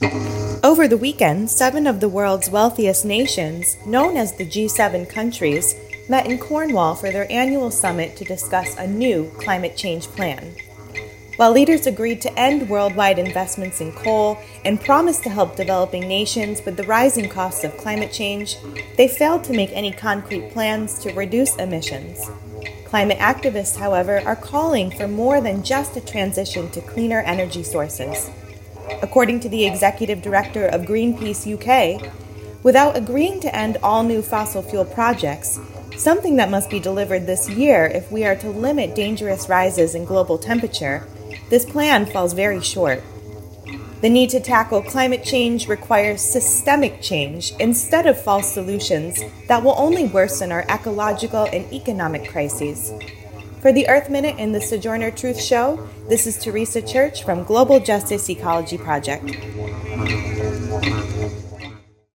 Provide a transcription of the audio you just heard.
Over the weekend, seven of the world's wealthiest nations, known as the G7 countries, met in Cornwall for their annual summit to discuss a new climate change plan. While leaders agreed to end worldwide investments in coal and promised to help developing nations with the rising costs of climate change, they failed to make any concrete plans to reduce emissions. Climate activists, however, are calling for more than just a transition to cleaner energy sources. According to the executive director of Greenpeace UK, without agreeing to end all new fossil fuel projects, something that must be delivered this year if we are to limit dangerous rises in global temperature, this plan falls very short. The need to tackle climate change requires systemic change instead of false solutions that will only worsen our ecological and economic crises. For the Earth Minute and the Sojourner Truth Show, this is Teresa Church from Global Justice Ecology Project.